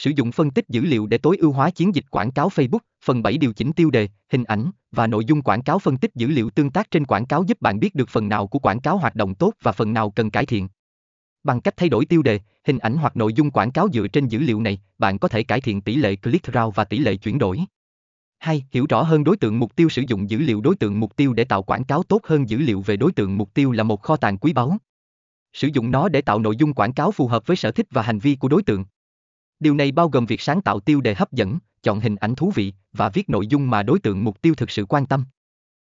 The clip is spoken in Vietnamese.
Sử dụng phân tích dữ liệu để tối ưu hóa chiến dịch quảng cáo Facebook. Phần 7 điều chỉnh tiêu đề, hình ảnh và nội dung quảng cáo phân tích dữ liệu tương tác trên quảng cáo giúp bạn biết được phần nào của quảng cáo hoạt động tốt và phần nào cần cải thiện. Bằng cách thay đổi tiêu đề, hình ảnh hoặc nội dung quảng cáo dựa trên dữ liệu này, bạn có thể cải thiện tỷ lệ click-through và tỷ lệ chuyển đổi. 2. Hiểu rõ hơn đối tượng mục tiêu sử dụng dữ liệu đối tượng mục tiêu để tạo quảng cáo tốt hơn dữ liệu về đối tượng mục tiêu là một kho tàng quý báu. Sử dụng nó để tạo nội dung quảng cáo phù hợp với sở thích và hành vi của đối tượng. Điều này bao gồm việc sáng tạo tiêu đề hấp dẫn, chọn hình ảnh thú vị và viết nội dung mà đối tượng mục tiêu thực sự quan tâm.